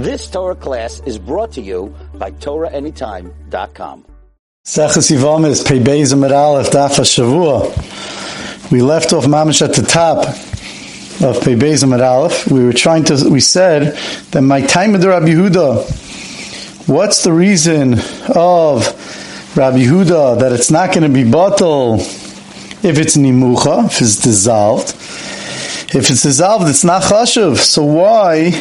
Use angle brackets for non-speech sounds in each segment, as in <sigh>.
This Torah class is brought to you by TorahAnytime.com. Sechus Yivamis, Pei Beis Aleph, Daf HaShavua. We left off Mamish at the top of Pei Beis Aleph. We were trying to, we said that my time with Rabbi Yehuda, what's the reason of Rabbi Yehuda that it's not going to be bottle if it's nimucha, if it's dissolved. If it's dissolved, it's not chashuv. So why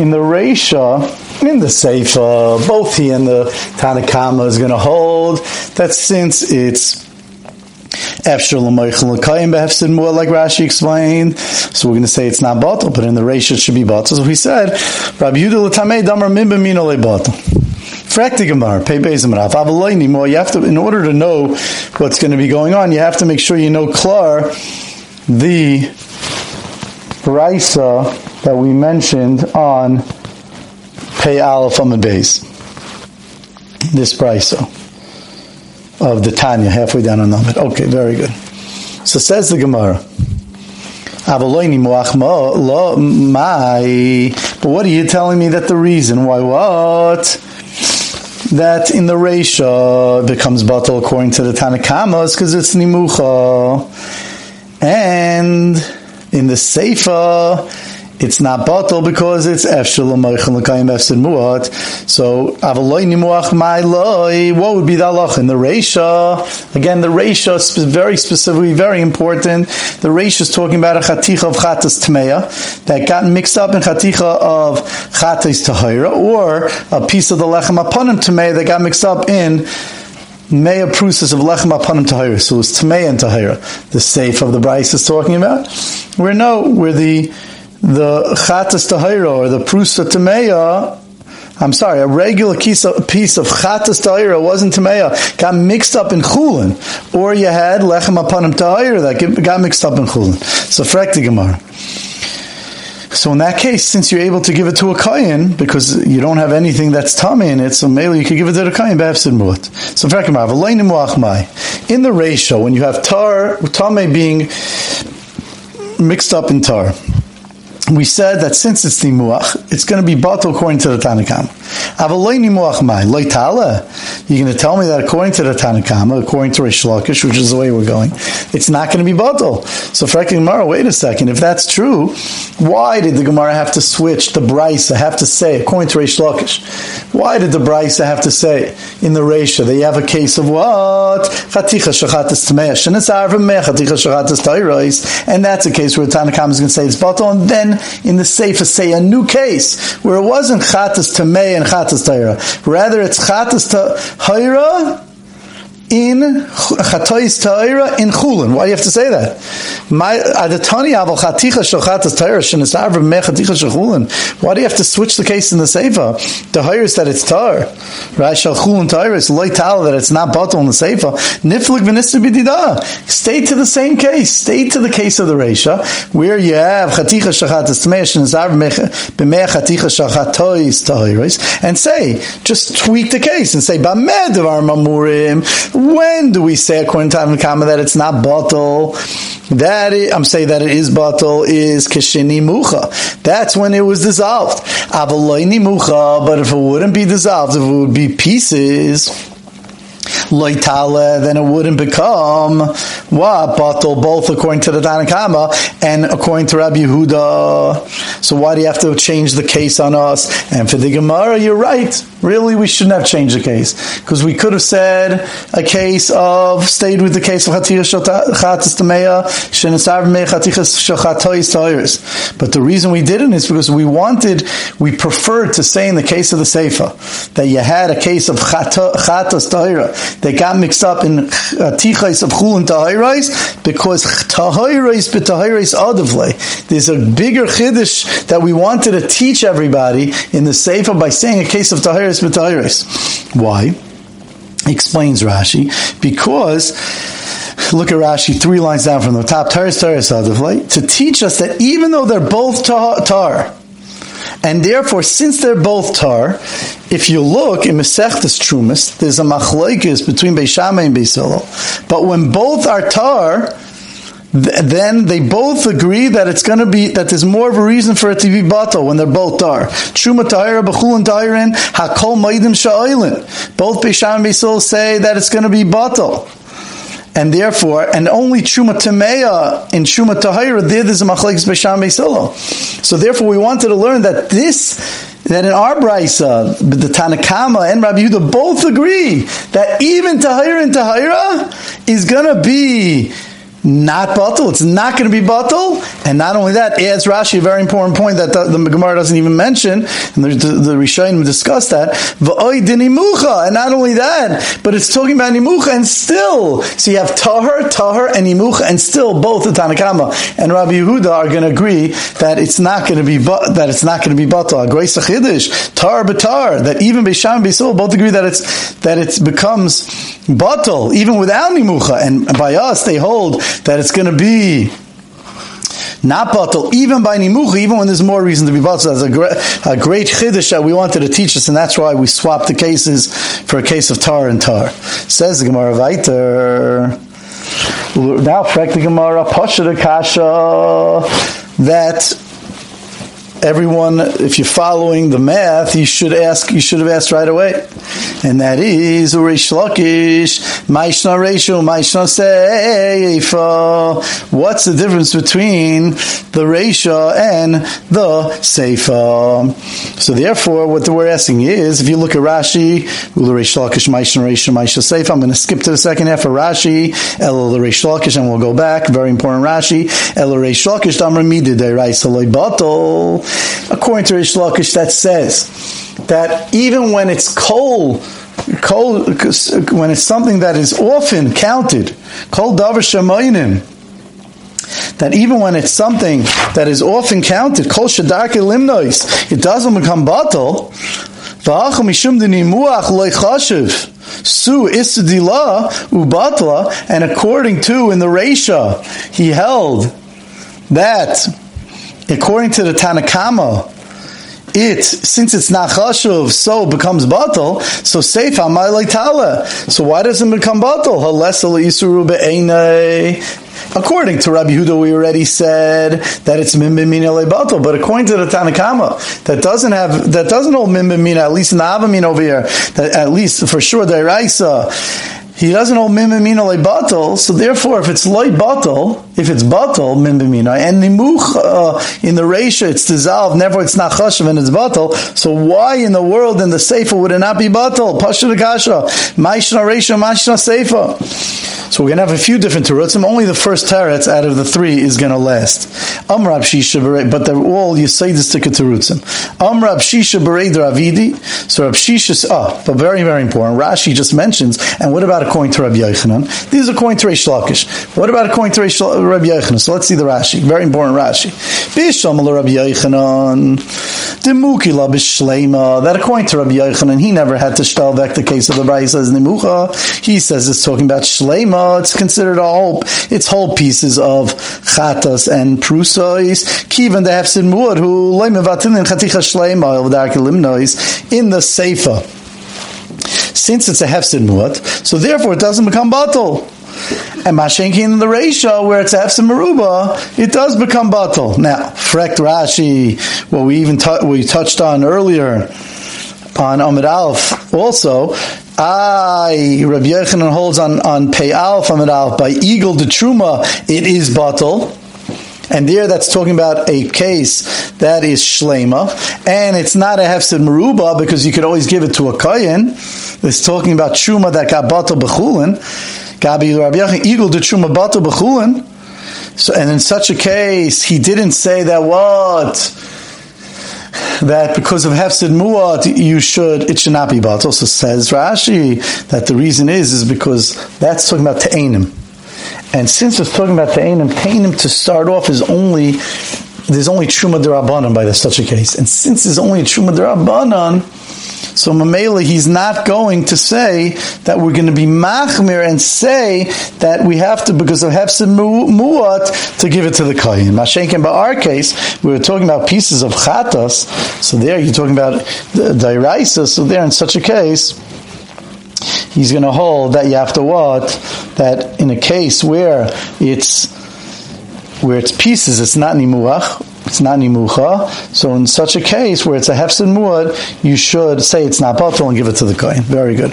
in the Reisha, in the Seifa, both he and the Tanakama is going to hold that since it's Efshar l'moichel l'kayim behefsid more like Rashi explained. So we're going to say it's not bottle, but in the ratio it should be bottle. So we said, Rabbi Yudah l'tamei damar min b'mino le bottle. Frekti bezim rav. Avaloini more. You have to, in order to know what's going to be going on, you have to make sure you know klar the brisa that we mentioned on pay aleph the base. This brisa of the Tanya, halfway down on Namid. Okay, very good. So says the Gemara. But what are you telling me that the reason why what? That in the Reisha becomes batal according to the Tanakama is because it's nimucha. And in the Seifa, it's not bottle because it's efshel l'moichel l'kayim efsid muat. So avaloy nimuach my loy. What would be the halach in the reisha? Again, the reisha is very specifically very important. The reisha is talking about a chaticha of chatas tmeya that got mixed up in chaticha of chatas tahira, or a piece of the lechem aponim tmeya that got mixed up in Meya Prusas of Lechem Apanim Tahira. So it's Tmei and Tahira. The safe of the Bryce is talking about. Where no, where the the Chatas Tahira or the Prusa Tameya I'm sorry, a regular piece of, piece of chatas ta'ira wasn't tameya, got mixed up in chulin, or you had lechem apanim ta'ira that got mixed up in chulin. So frekti gemara. So in that case, since you're able to give it to a kayin because you don't have anything that's tummy in it, so maybe you could give it to the be'efsid muat. So in the ratio when you have tar tame being mixed up in tar we said that since it's nimuach, it's going to be bottle according to the Tanakam. Avaloi nimuach mai loitala. You're going to tell me that according to the Tanakama, according to Rish Lakish, which is the way we're going, it's not going to be bottle. So for Gemara, wait a second. If that's true, why did the Gemara have to switch the Brisa? Have to say according to Rish Lakish? Why did the Brisa have to say in the Resha that you have a case of what and that's a case where the is going to say it's bottle, and then in the Sefer say a new case where it wasn't Chatas Tamei and Chatas Taira. Rather, it's Chatas Taira in chatois ta'ira in chulin. Why do you have to say that? My adatani aval chaticha shochatas ta'ira shenisavra mechaticha shechulin. Why do you have to switch the case in the sefer? The higher is that it's tar, right? Shalchulin ta'ira is loy tal that it's not bottle in the sefer. Niflik v'nisr b'dida. Stay to the same case. Stay to the case of the reisha where you have chaticha shochatas ta'ira shenisavra b'mech chaticha shachatois ta'ira and say just tweak the case and say b'med of our mamurim when do we say according to the Kama that it's not bottle? That I'm saying that it is bottle is kishini mucha. That's when it was dissolved. Avaloini mucha, but if it wouldn't be dissolved, if it would be pieces, loitale, then it wouldn't become what bottle both according to the Tanakama and according to Rabbi Yehuda. So why do you have to change the case on us? And for the Gemara, you're right. Really, we shouldn't have changed the case. Because we could have said a case of stayed with the case of But the reason we didn't is because we wanted, we preferred to say in the case of the Seifa that you had a case of Chatas Tahira that got mixed up in Tichais of Chul and Tahirais because Tahirais but Tahirais Adavle. There's a bigger Chiddush that we wanted to teach everybody in the Seifa by saying a case of Tahirais why? Explains Rashi because look at Rashi three lines down from the top. Taris Taris to teach us that even though they're both tar, and therefore, since they're both tar, if you look in Masechtas Trumas, there's a machlokes between Beishama and Beisilo. But when both are tar, th- then they both agree that it's going to be that there's more of a reason for it to be batal when they're both tar. Truma tahira b'chul and tahirin hakol maidim. Both Beisham and Beisil say that it's going to be batal. And therefore, and only Truma Tameya in Truma Tahira, there there's a Machlekes Beisham Beisilo. So therefore, we wanted to learn that this that in our brisa, the Tanakama and Rabbi Yehuda both agree that even Tahira and Tahira is going to be not batal. It's not going to be batal. And not only that, adds Rashi a very important point that the, the Gemara doesn't even mention, and the, the, the Rishonim discuss that. And not only that, but it's talking about nimucha and still. So you have tahar, tahar, and nimucha, and still both the Tanakama and Rabbi Yehuda are going to agree that it's not going to be that it's not going to be batal. Grace Chachidish, tar batar. That even Beisham and Beisol both agree that it's that it becomes batal even without nimucha. And by us, they hold that it's going to be not batal, even by nimucha, even when there's more reason to be batal. That's a great, great chiddush that we wanted to teach us, and that's why we swapped the cases for a case of tar and tar. Says the Gemara Viter. Now, the Gemara Pasha Kasha that everyone, if you're following the math, you should ask, you should have asked right away. And that is Urish Lakish, Maishna Ratio, Maishna Seifa. What's the difference between the ratio and the Seifa? So therefore, what we're asking is, if you look at Rashi, Urish Lakish, Maishna Ratio, Maishna Seifa, I'm going to skip to the second half of Rashi, El Urish Lakish, and we'll go back. Very important Rashi. El Urish Lakish, Damar Midid, Raisa Loy Batal according to Rish Lakish, that says that even when it's coal, coal, when it's something that is often counted, kol davar shemaynim, that even when it's something that is often counted, kol shadarke limnois, it doesn't become batal. Su isudila ubatla, and according to in the Resha, he held that according to the Tanakama, it since it's not so becomes batal. So amay tala. So why doesn't it become batal? According to Rabbi Huda, we already said that it's mimbimina batal, but according to the Tanakama, that doesn't have that doesn't hold mimbimina. At least in the Avamin over here, that at least for sure the Iraisa he doesn't hold mimimina like batal, so therefore, if it's light batal, if it's batal mimimina, and nimuch uh, in the ratio it's dissolved, never it's not chashav and it's batal. So why in the world in the sefer would it not be batal? Pasha kasha, ma'ishna ratio, ma'ishna sefer. So we're going to have a few different terutzim. Only the first teretz out of the three is going to last. Amrab shisha but they're all yisaydis to terutzim. Amrab shisha bereid ravidi. So Rab shisha, ah, but very very important. Rashi just mentions. And what about according to Rabbi Yochanan? These are according to Reish Lakish. What about according to Reish Rabbi Yochanan? So let's see the Rashi. Very important Rashi. Bisham Rabbi Yochanan. Demukila b'shleima. That according to Rabbi Yochanan, he never had to shtalvek the case of the Brayis says Nemucha. He says it's talking about shleima it's considered a whole, it's whole pieces of chatas and prusois. Kivan the hefsid muad who loimevatin in chaticha shleima of the limnois in the sefer. Since it's a hefsid muad, so therefore it doesn't become batal. And Mashenkin in the ratio where it's Efsim Maruba, it does become batal. Now, Frekt Rashi, what we even t- we touched on earlier on Amid Alf also, I Rabbi Yochanan holds on on Pei Alf Amid Alf by Eagle de Truma. It is batal. And there, that's talking about a case that is shlema, and it's not a hefsid meruba because you could always give it to a kayin. It's talking about truma that got batal bechulin. Gabi Rabbi Yachin eagle de truma batal bechulin. So, and in such a case, he didn't say that what that because of hefsid muat you should it should not be batal. Also says Rashi that the reason is is because that's talking about te'enim, and since it's talking about te'enim, te'enim to start off is only there's only truma derabanan by such a case, and since there's only truma derabanan so Mamela, he's not going to say that we're going to be machmir and say that we have to, because of hefsid muat, to give it to the kayin. Mashenkin, by our case, we were talking about pieces of chatas, so there you're talking about the dairaisa, so there in such a case, he's going to hold that you have to what? That in a case where it's where it's pieces, it's not nimuach, it's not nimucha. So in such a case where it's a hefsin muad, you should say it's not batal and give it to the kohen. Very good.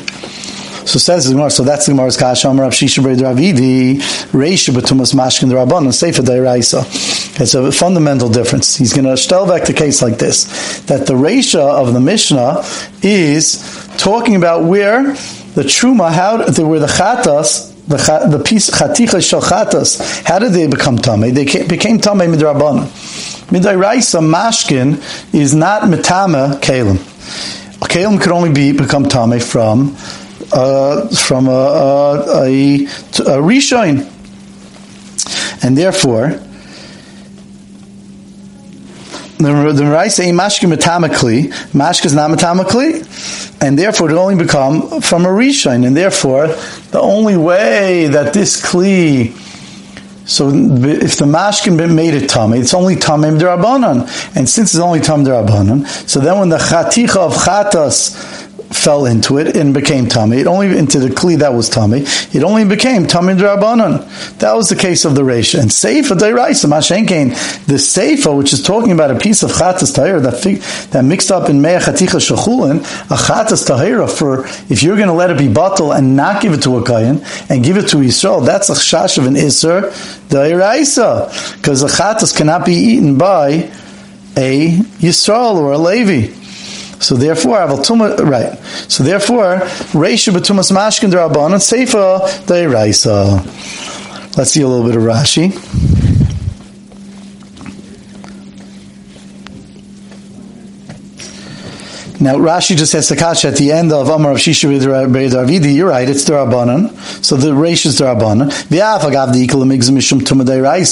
So says the Gemara. So that's the Gemara's kasha. Amar Rav Shisha B'Rei Ravidi Reisha B'Tumas Mashkin Rabban and Sefer Deiraisa. It's a fundamental difference. He's going to stel back the case like this: that the Reisha of the Mishnah is talking about where the truma, how they were the chatas the, the piece chaticha shalchatas, how did they become tame? They became tame midrabanan. Midairaisa mashkin is not metama kalim. Kalim could only be become tame from uh, from a, a, a, a and therefore the, the mashka metamikli, mashka is not metamikli, and therefore it only become from a rishon, and therefore the only way that this kli so if the mashkin made it tummy, it's only tamim derabanan, and since it's only tam derabanan, so then when the chaticha of chatas fell into it and became tummy. It only into the kli that was tummy. It only became tummy drabanan. That was the case of the reisha. And seifa deiraisa mashenkein. The seifa, which is talking about a piece of chatas tahira that that mixed up in mea chaticha shachulin, a chatas tahira for if you're going to let it be bottle and not give it to a kayan and give it to Yisrael, that's a chash of an iser deiraisa because the chatas cannot be eaten by a Yisrael or a Levi. So therefore, aval right. So therefore, reisha betumas mashkin derabban and seifa deiraisa. Let's see a little bit of Rashi. Now Rashi just says Sakash at the end of Amar of Shisha Davidi. You're right, it's Darabanan. So the Reish is Darabanan.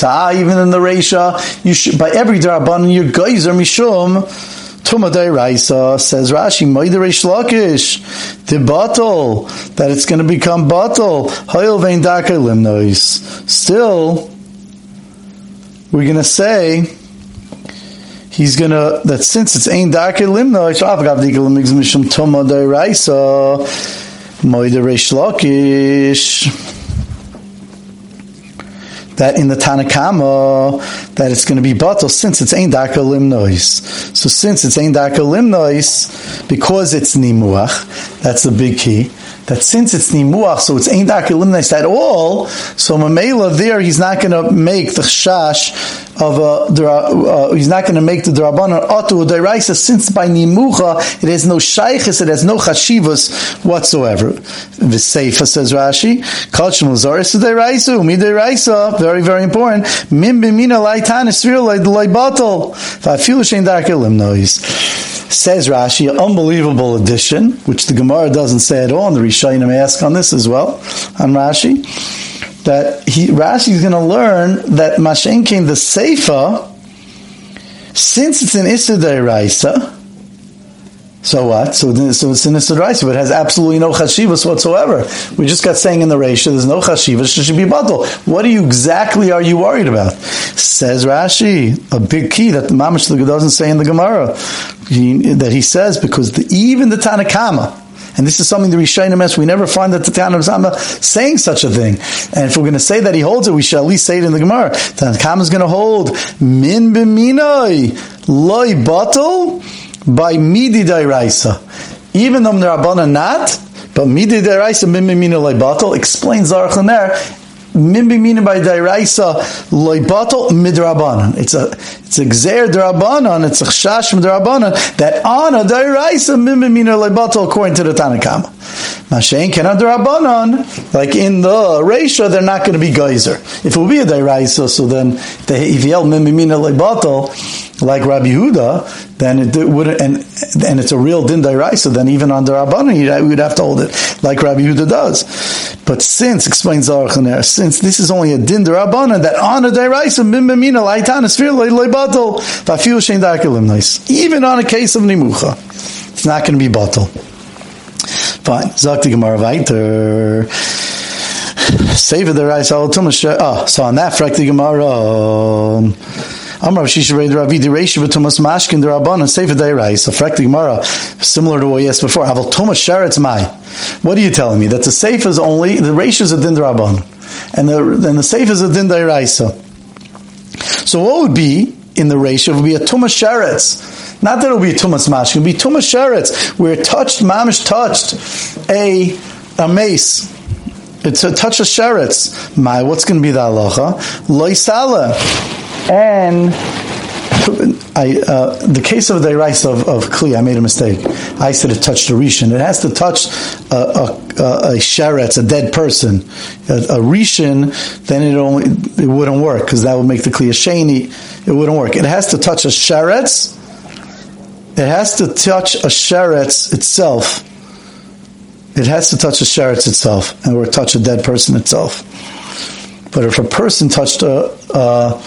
Ah, even in the Reisha, you should by every Darabanan you geyser mishum Tumadei Raisa says Rashi, Moidere Shlakish, the bottle, that it's going to become bottle. Hoyel Vein Daka Limnois. Still, we're going to say, he's going to, that since it's Ein Daka Limnois, Avgav Dika Limigz Mishum Tumadei Raisa, Moidere Shlakish that in the Tanakama that it's going to be batal since it's ein darka limnois. So since it's ein darka limnois, because it's nimuach, that's the big key. That since it's nimuach, so it's ein darka limnois at all. So mamela there, he's not going to make the chash of a uh, he's not going to make the drabanan atu deraisa since by nimucha it has no shaykhis, it has no chashivas whatsoever. The Seifa says Rashi, kachim lazaris deraisa umi deraisa very very important. Mim b'mina laitan esfir laibatal v'afilu shein darkelim noise. Says Rashi, an unbelievable addition, which the Gemara doesn't say at all, and the Rishayim ask on this as well, on Rashi that he, Rashi is going to learn that Mashen came the Seifa, since it's an Issa Raisa, so what? So, so it's an Issa Raisa, but it has absolutely no Chashivas whatsoever. We just got saying in the Reisha, there's no Chashivas, it should be Batal. What are you exactly are you worried about? Says Rashi, a big key that the Mamash doesn't say in the Gemara, he, that he says, because the, even the Tanakama, and this is something the Rishayim asked. We never find that the Tanakh Zama saying such a thing. And if we're going to say that he holds it, we should at least say it in the Gemara. The Tanakh is going to hold min b'minoi loy batal by midi dairaisa. Even though the Rabbana not, but midi dairaisa min b'minoi loy batal explains Zarach Mimbi meaning by dairaisa loibatal midrabanan. It's a it's a gzer drabanan. It's a chash midrabanan that on a dairaisa mimbi meaning according to the Tanakama. Mashen can drabanan like in the Reisha they're not going to be geyser. If it would be a dairaisa, so then the yell mimbi meaning loibatal like Rabbi Yehuda, then it would and and it's a real din dairaisa. Then even on the Rabbanan, we would have to hold it like Rabbi Yehuda does. But since explains Aruch since this is only a din derabanan that on a dairaisa bim bimina laitan esfir nice. Even on a case of nimucha, it's not going to be batal. Fine. Zakti Gemara weiter. Save the rice all Oh, so on that frakti Gemara. Amar Shisha Reid Ravi Direisha B'Tumas Mashkin Derabban Sefer Deirai. So Frekti Gemara, similar to what we asked before. Havel Tumas Sheretz Mai. What are you telling me? That the Sefer is only the Reish is a Din Derabban, and the and the Sefer is a Din Deiraisa. So what would be in the ratio? It would be a tumas sheretz. Not that it would be a tumas mashkin, it would be tumas sheretz, where it touched, mamish touched a, a mace. It's a touch of sheretz. My, what's going to be the halacha? Loisala. And I, uh, the case of the rice of, of Kli, I made a mistake. I said it touched a Rishon. It has to touch a, a, a, sheretz, a dead person. A, a Rishon, then it only it wouldn't work because that would make the Kli a Shani. It wouldn't work. It has to touch a sheretz. It has to touch a sheretz itself. It has to touch a sheretz itself, and or touch a dead person itself. But if a person touched a, a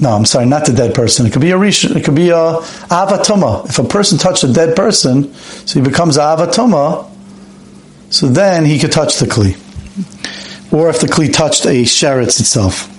no, I'm sorry, not the dead person. It could be a rishon. It could be a avatoma. If a person touched a dead person, so he becomes avatoma. so then he could touch the kli. Or if the kli touched a sheretz itself.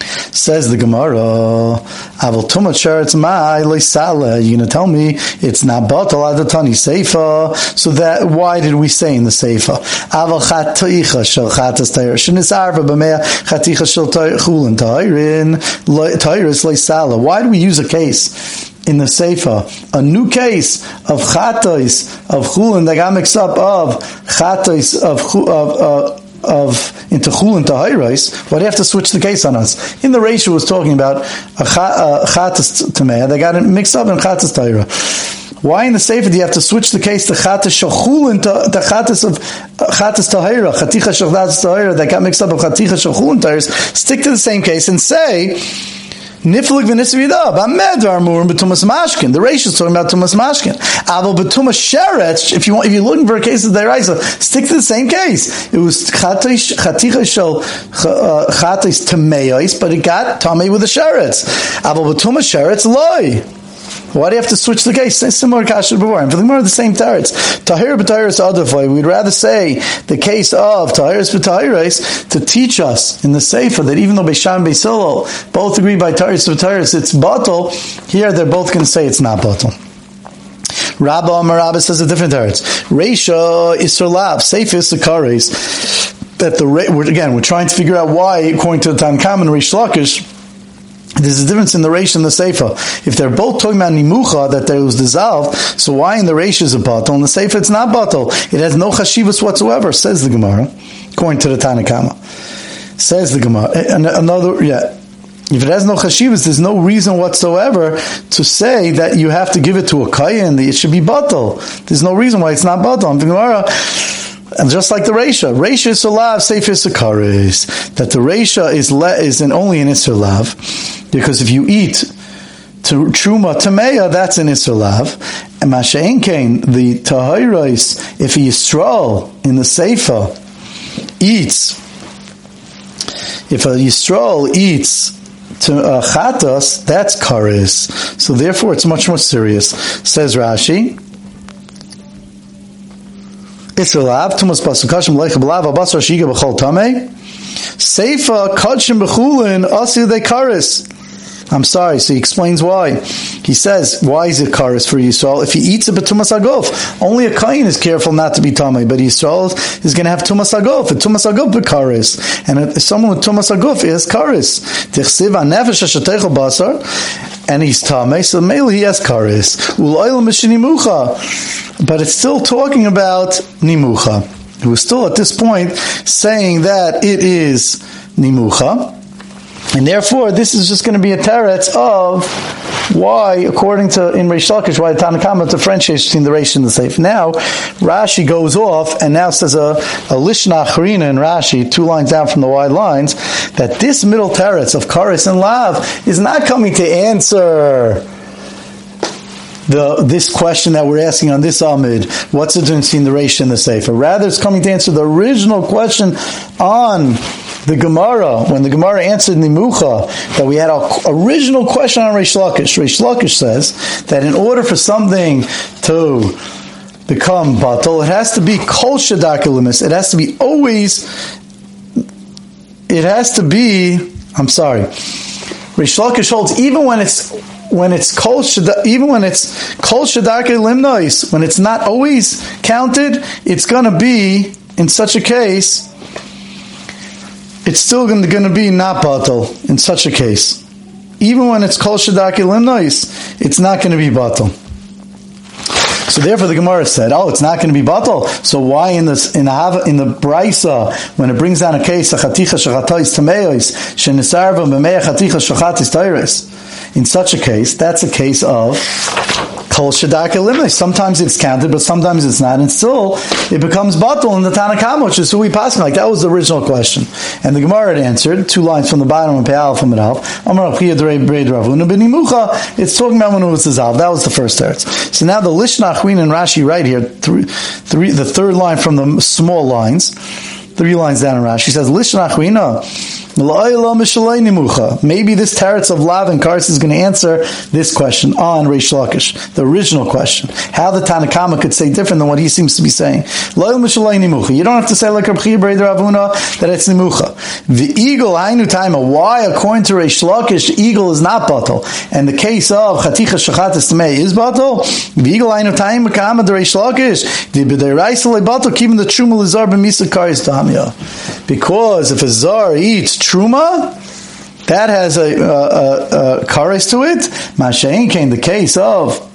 Says the Gemara, Aval Tumat Sheretz Mai. You're going to tell me it's not Batal Adatani Seifa. So that why did we say in the Seifa? Aval Chaticha Shel Chatas Tair Shenis Arva B'Mea Chaticha Shel Chulin Tairin Tairis Leisala. Why do we use a case? in the Seifa, a new case of chatos of chulin that got mixed up of chatos of of, uh, of into chul and tahayrais, why do you have to switch the case on us? In the ratio was talking about a chatas tameh, they got it mixed up in chatas tahira. Why in the sefer do you have to switch the case to chatas shachul into the chatas of chatas tahira, chaticha shachlas tahira that got mixed up with chaticha shachul and tahiras? Stick to the same case and say Niflik v'nisvidav. Amed armur b'tumas mashkin. The Reish is talking about tumas mashkin. Aval b'tumas sheretz. If you want, if you're looking for a case of deraisa, stick to the same case. It was chaticha shel uh, chatis tameyos, but it got tamei with the sheretz. Aval b'tumas sheretz loy. Why do you have to switch the case? Similar kasha before. And for the more the same teretz. Tahir b'tahiris adavai. We'd rather say the case of tahiris b'tahiris to teach us in the sefer that even though Beishan Beisilo both agree by tahiris b'tahiris it's batal, here they're both going to say it's not batal. Rabba Amarabba says a different teretz. Reisha Isser Lav. Sefer Sakaris. That the, again, we're trying to figure out why, according to the Tanakam and Rish Lakish, there's a difference in the ratio and the Seifa. If they're both talking about Nimucha, that there was dissolved, so why in the ratio is a bottle? In the Seifa it's not bottle. It has no chashivas whatsoever, says the Gemara, according to the Tanakhama. Says the Gemara. Another, yeah. If it has no chashivas, there's no reason whatsoever to say that you have to give it to a kayan, it should be bottle. There's no reason why it's not bottle. The Gemara, and just like the Resha, Resha is Solav, Sefer Sakaris, that the Resha is, le, is in only in Isserlav, because if you eat to Truma Tameya, that's an Isserlav. And Masha'en Kain, the Tahirais, if he stroll in the Sefer, eats, if a Yisrael eats to uh, chatos, that's karis. So therefore, it's much more serious. Says Rashi. Israelav, Tumas Basukashim Leicha Belav Abasar Shiga B'chol Tameh. Seifa Kadshim B'chulin Asil De Karis. I'm sorry, so he explains why. He says, why is it karis for Yisrael? If he eats a b'tumas agof, only a kain is careful not to be tamei, but Yisrael is going to have tumas agof, a tumas agof b'karis. And if someone with tumas agof is karis. Tichsiv ha-nefesh ha-shateichel basar, and he's tamei, so mainly he has karis. U'lo'il. But it's still talking about nimucha. It was still at this point saying that it is nimucha. And therefore, this is just going to be a teretz of why, according to in Reish Lakish, why the Tanakhama differentiates between the Reish and the Seif. Now, Rashi goes off and now says a, a Lishna Achrina in Rashi, two lines down from the wide lines, that this middle teretz of Karis and Lav is not coming to answer the, this question that we're asking on this Amid, what's the difference between the Reish and the Sefer? Rather, it's coming to answer the original question on the Gemara, when the Gemara answered Nimucha, that we had an original question on Reish Lakish. Reish Lakish says that in order for something to become batal, it has to be kol shadakilimis. It has to be always. It has to be. I'm sorry. Reish Lakish holds even when it's when it's kol even when it's kol limnois, when it's not always counted, it's going to be in such a case it's still going to be not batal in such a case. even when it's kol shadaki limnois, it's not going to be batal. So therefore, the Gemara said, "Oh, it's not going to be batal. So why in in the in the brisa when it brings down a case a chaticha shachatois tameos shenisarva b'meya chaticha shachatis? In such a case, that's a case of kol Sometimes it's counted, but sometimes it's not, and still it becomes batal in the Tanakama, which is who we pass like. That was the original question, and the Gemara had answered two lines from the bottom of Pe'al from Rav. Amar It's talking about when it was dissolved. That was the first teretz. So now the Lishnach Queen and Rashi right here, three, three, the third line from the small lines, three lines down in Rashi She says Maybe this teretz of Lav and Kars is going to answer this question on Reish Lakish, the original question. How the Tanakama could say different than what he seems to be saying. You don't have to say like Ravuna that it's Nimucha. The eagle, Ainu Taima, why according to Reish Lakish, eagle is not batal. And the case of Chaticha Shachatis Tamei is batal. The eagle, Ainu Taima, Kama, the Reish Lakish, the B'deiraisa batal, keeping the Truma Lizar B'misa Karis Tamia. Because if a Zar eats truma, that has a, a, a, a kares to it. Mashain came the case of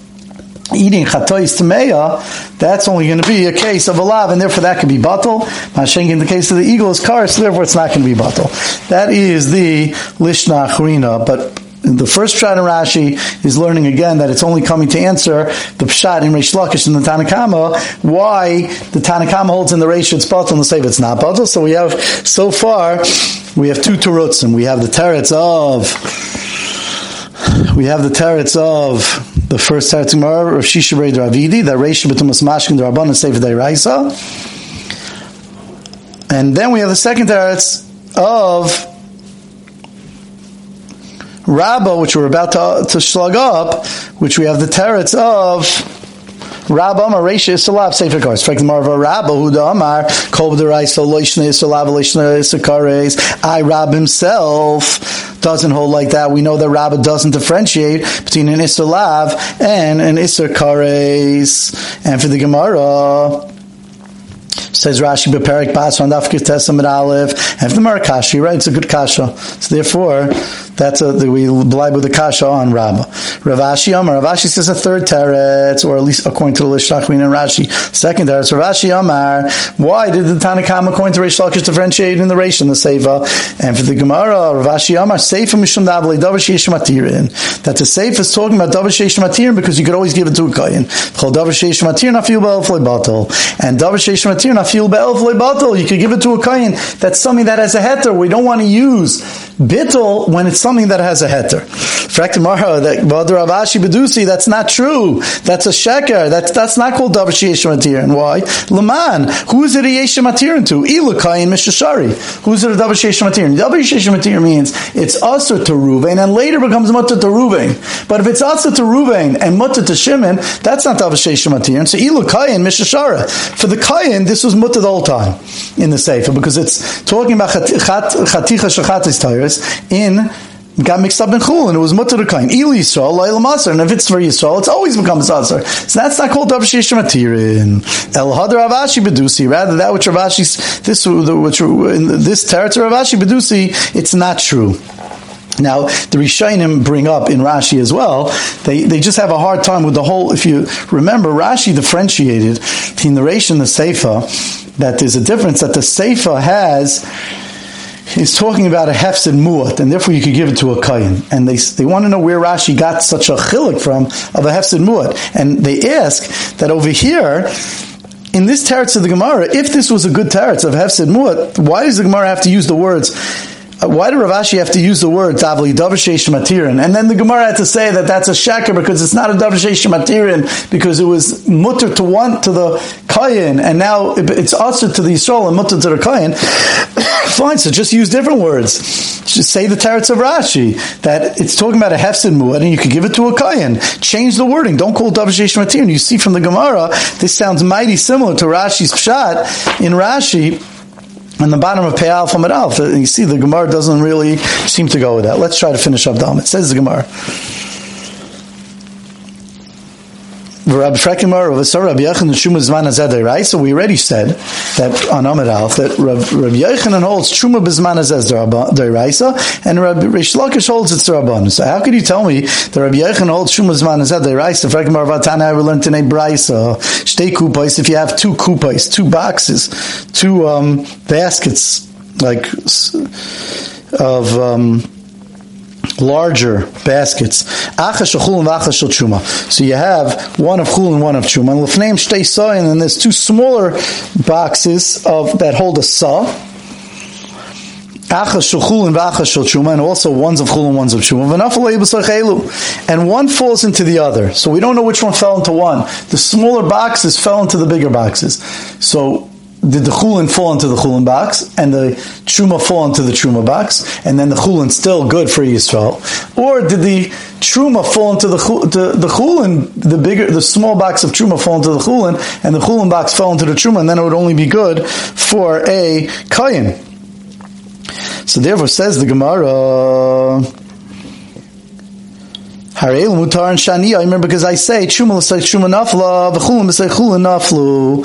eating chatois tameya, that's only going to be a case of a lav, and therefore that could be batal. Mashain in the case of the eagle is therefore it's not going to be batal. That is the lishna achrina, but the first pshat in Rashi is learning again that it's only coming to answer the pshat in Reish Lakish and the Tanakama why the Tanakama holds in the Reish it's and the Seif it's not batal. So we have so far we have two terutzim. We have the teretz of we have the teretz of the first teretz of Shisha Reid Ravidi that Reish B'tumas Mashkin Rabban and Seif Deiraisa, and then we have the second teretz of Rabba, which we're about to, to slug up, which we have the teretz of Rabba Maresha Salav Sefer Kars. Fact, Marva Rabba Huda Amar Kol B'Deraisa Loishne Salav Loishne Sakares. I Rab himself doesn't hold like that. We know that Rabba doesn't differentiate between an Isalav and an Isser Kares. And for the Gemara, Says Rashi Beperik Bas on Dafkir Tesam Aleph. And the Marakashi, right? It's a good kasha. So therefore, that's a, we blind with the kasha on Rabba. Ravashi Amar. Ravashi says a third teretz, or at least according to the Lishnachmin and Rashi. Second teretz. Ravashi Amar. Why did the Tanakam according to Reish Lakish differentiate in the Reish and the Seva? And for the Gemara, Ravashi Amar Seifa Mishum Davli Davar Sheish Matirin. That the Seif is talking about Davar Sheish Matirin because you could always give it to a Kayin. Chol Davar Sheish Matirin Afil Ba'el Batal. And Davar Sheish You could give it to a Kayin. That's something that has a heter. We don't want to use bittel when it's something that has a heter. Fact Mara that Ravashi Bedusi, that's not true. That's a sheker. That's that's not called Davashi Yeshamatir. Why? Laman. Who is it a Yeshamatir to? Ilukai Mishashari. Who's it a Davashi Yeshamatir? Davashi Yeshamatir means it's usher to Ruvain and later becomes mutter to Ruvain. But if it's usher to Ruvain and mutter to Shimon, that's not Davashi Yeshamatir. So Ilukai and Mishashara. For the Kayan, this was mutter the whole time in the Sefer because it's talking about Chaticha Shachatis In got mixed up in chul and it was mutter to kain. Il Yisrael, Laila Masar, and if it's for Yisrael, it's always becomes Asar. So that's not called Davish Matirin. El Hadar Avashi Bedusi, rather that which Ravashi, this, which, in this territory of Ravashi Bedusi, it's not true. Now, the Rishayim bring up in Rashi as well, they, they just have a hard time with the whole, if you remember, Rashi differentiated between the Reish and the Seifa, that there's a difference that the Seifa has He's talking about a hefsed muat, and therefore you could give it to a kain. And they, they want to know where Rashi got such a chilik from of a hefsed muat. And they ask that over here, in this teretz of the Gemara, if this was a good teretz of hefsed muat, why does the Gemara have to use the words uh, why did Ravashi have to use the word Tavli Davashesh Matirin? And then the Gemara had to say that that's a shaker because it's not a Davashesh Matirin because it was mutter to one to the Kayin and now it's also to the Yisrael and mutter to the Kayin. Fine, so just use different words. Just say the Teretz of Rashi that it's talking about a Hefsid Muad and you could give it to a Kayin. Change the wording. Don't call it Davashesh Matirin. You see from the Gemara, this sounds mighty similar to Rashi's Pshat in Rashi on the bottom of Pei from Alf, you see the Gemara doesn't really seem to go with that. Let's try to finish up Dam. It says the Gemara. Rabbi Frekimar of Asar Rabbi Yechon Truma Zman Right? So we already said that on Amid that Rabbi Yechanan holds Truma Bizman Deraisa and Rabbi Rish Lakish holds it's Rabban. So how could you tell me that Rabbi Yechon holds Truma Bizman Azeh Deraisa? Frekimar Vatana we learned in a Braisa Shtei Kupais. If you have two kupais, two boxes, two um, baskets like of. Um, larger baskets. So you have one of chul and one of chuma. And then there's two smaller boxes of that hold a sa. And also ones of chul and ones of chuma. And one falls into the other. So we don't know which one fell into one. The smaller boxes fell into the bigger boxes. So did the chulin fall into the chulin box and the truma fall into the truma box, and then the chulin still good for Yisrael, or did the truma fall into the the, the chulin, the bigger, the small box of truma fall into the chulin, and the chulin box fell into the truma, and then it would only be good for a kayin. So therefore, says the Gemara. Harel mutar and shani. I remember because I say truma say truma nafla, v'chulin say chulin naflu.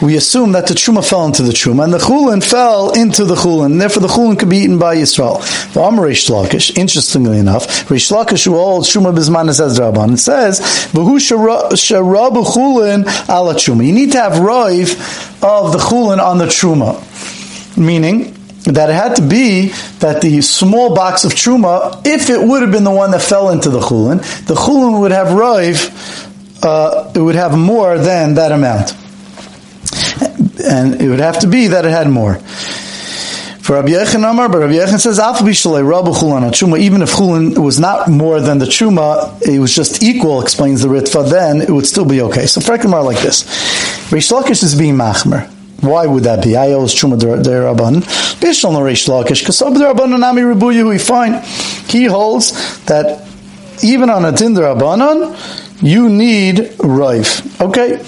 We assume that the truma fell into the truma, and the chulin fell into the chulin, and therefore the chulin could be eaten by Yisrael. V'amar Reish Lakish. Interestingly enough, Reish Lakish who holds truma bisman says Rabban. It says v'hu sharabu chulin ala truma. You need to have roiv of the chulin on the truma, meaning that it had to be that the small box of truma, if it would have been the one that fell into the chulin, the chulin would have roiv, uh, it would have more than that amount, and it would have to be that it had more. For Rabbi Yechon Amar, but Rabbi Yechon says, Rabu Chulan Truma, even if Chulin was not more than the Truma, it was just equal, explains the Ritva, then it would still be okay. So Frekimar like this. Rish Lakish is being Machmer. Why would that be? I always truma derabban. Bishal Reish Lakish kasab derabban nami ribuyu. We find he holds that even on a din derabbanan you need rife. Okay.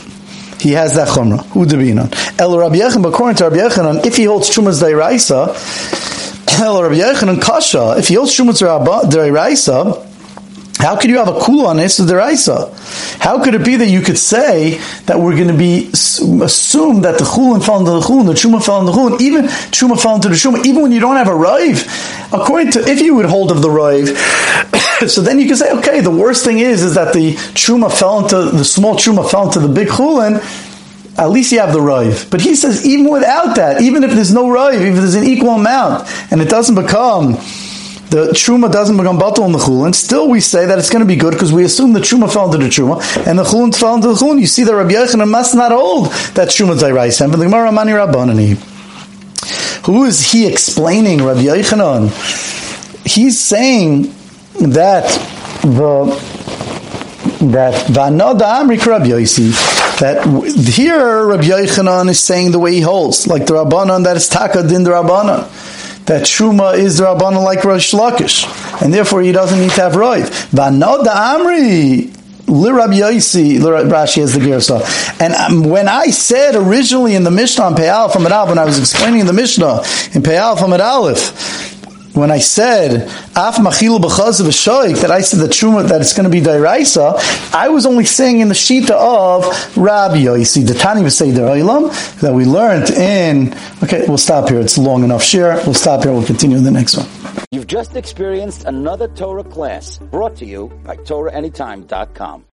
He has that chumrah. Udabinan. El Rabbi Yechon, according to Rabbi Yechon, if he holds trumas deiraisa, <coughs> El Rabbi Yechon kasha. If he holds trumas deiraisa, how could you have a kula on Issa Deraisa? How could it be that you could say that we're going to be assume that the chulin fell into the chulin, the truma fell into the chulin, even truma fell into the truma, even when you don't have a rive? According to if you would hold of the rive, <laughs> so then you can say, okay, the worst thing is is that the truma fell into the small truma fell into the big chulin. At least you have the rive. But he says even without that, even if there's no rive, even if there's an equal amount, and it doesn't become the truma doesn't become batal in the chulin, still we say that it's going to be good because we assume the truma fell into the truma and the chulin fell into the chulin. You see that Rabbi Yochanan must not hold that truma dayraisem, but the Gemara mani rabbanani. Who is he explaining, Rabbi Yochanan? He's saying that the that Vanoda Amrik Rabbi Yosi, that here Rabbi Yochanan is saying the way he holds, like the Rabbanan that is Taka din the Rabbanan that Shuma is the Rabbanon like Rosh Lakish, and therefore he doesn't need to have Roiv. Vanoda Amri, Lirab Yosi, Rashi has the Gersa. And um, when I said originally in the Mishnah on Pei Aleph Amid when I was explaining the Mishnah in Pei from Aleph, when I said af machilu b'chaz of that I said the truma that it's going to be dairaisa, I was only saying in the shita of Rabbi Yosi, the Tani V'Seder Olam, that we learned in. Okay, we'll stop here. It's long enough. Share. We'll stop here. We'll continue in the next one. You've just experienced another Torah class brought to you by TorahAnytime.com.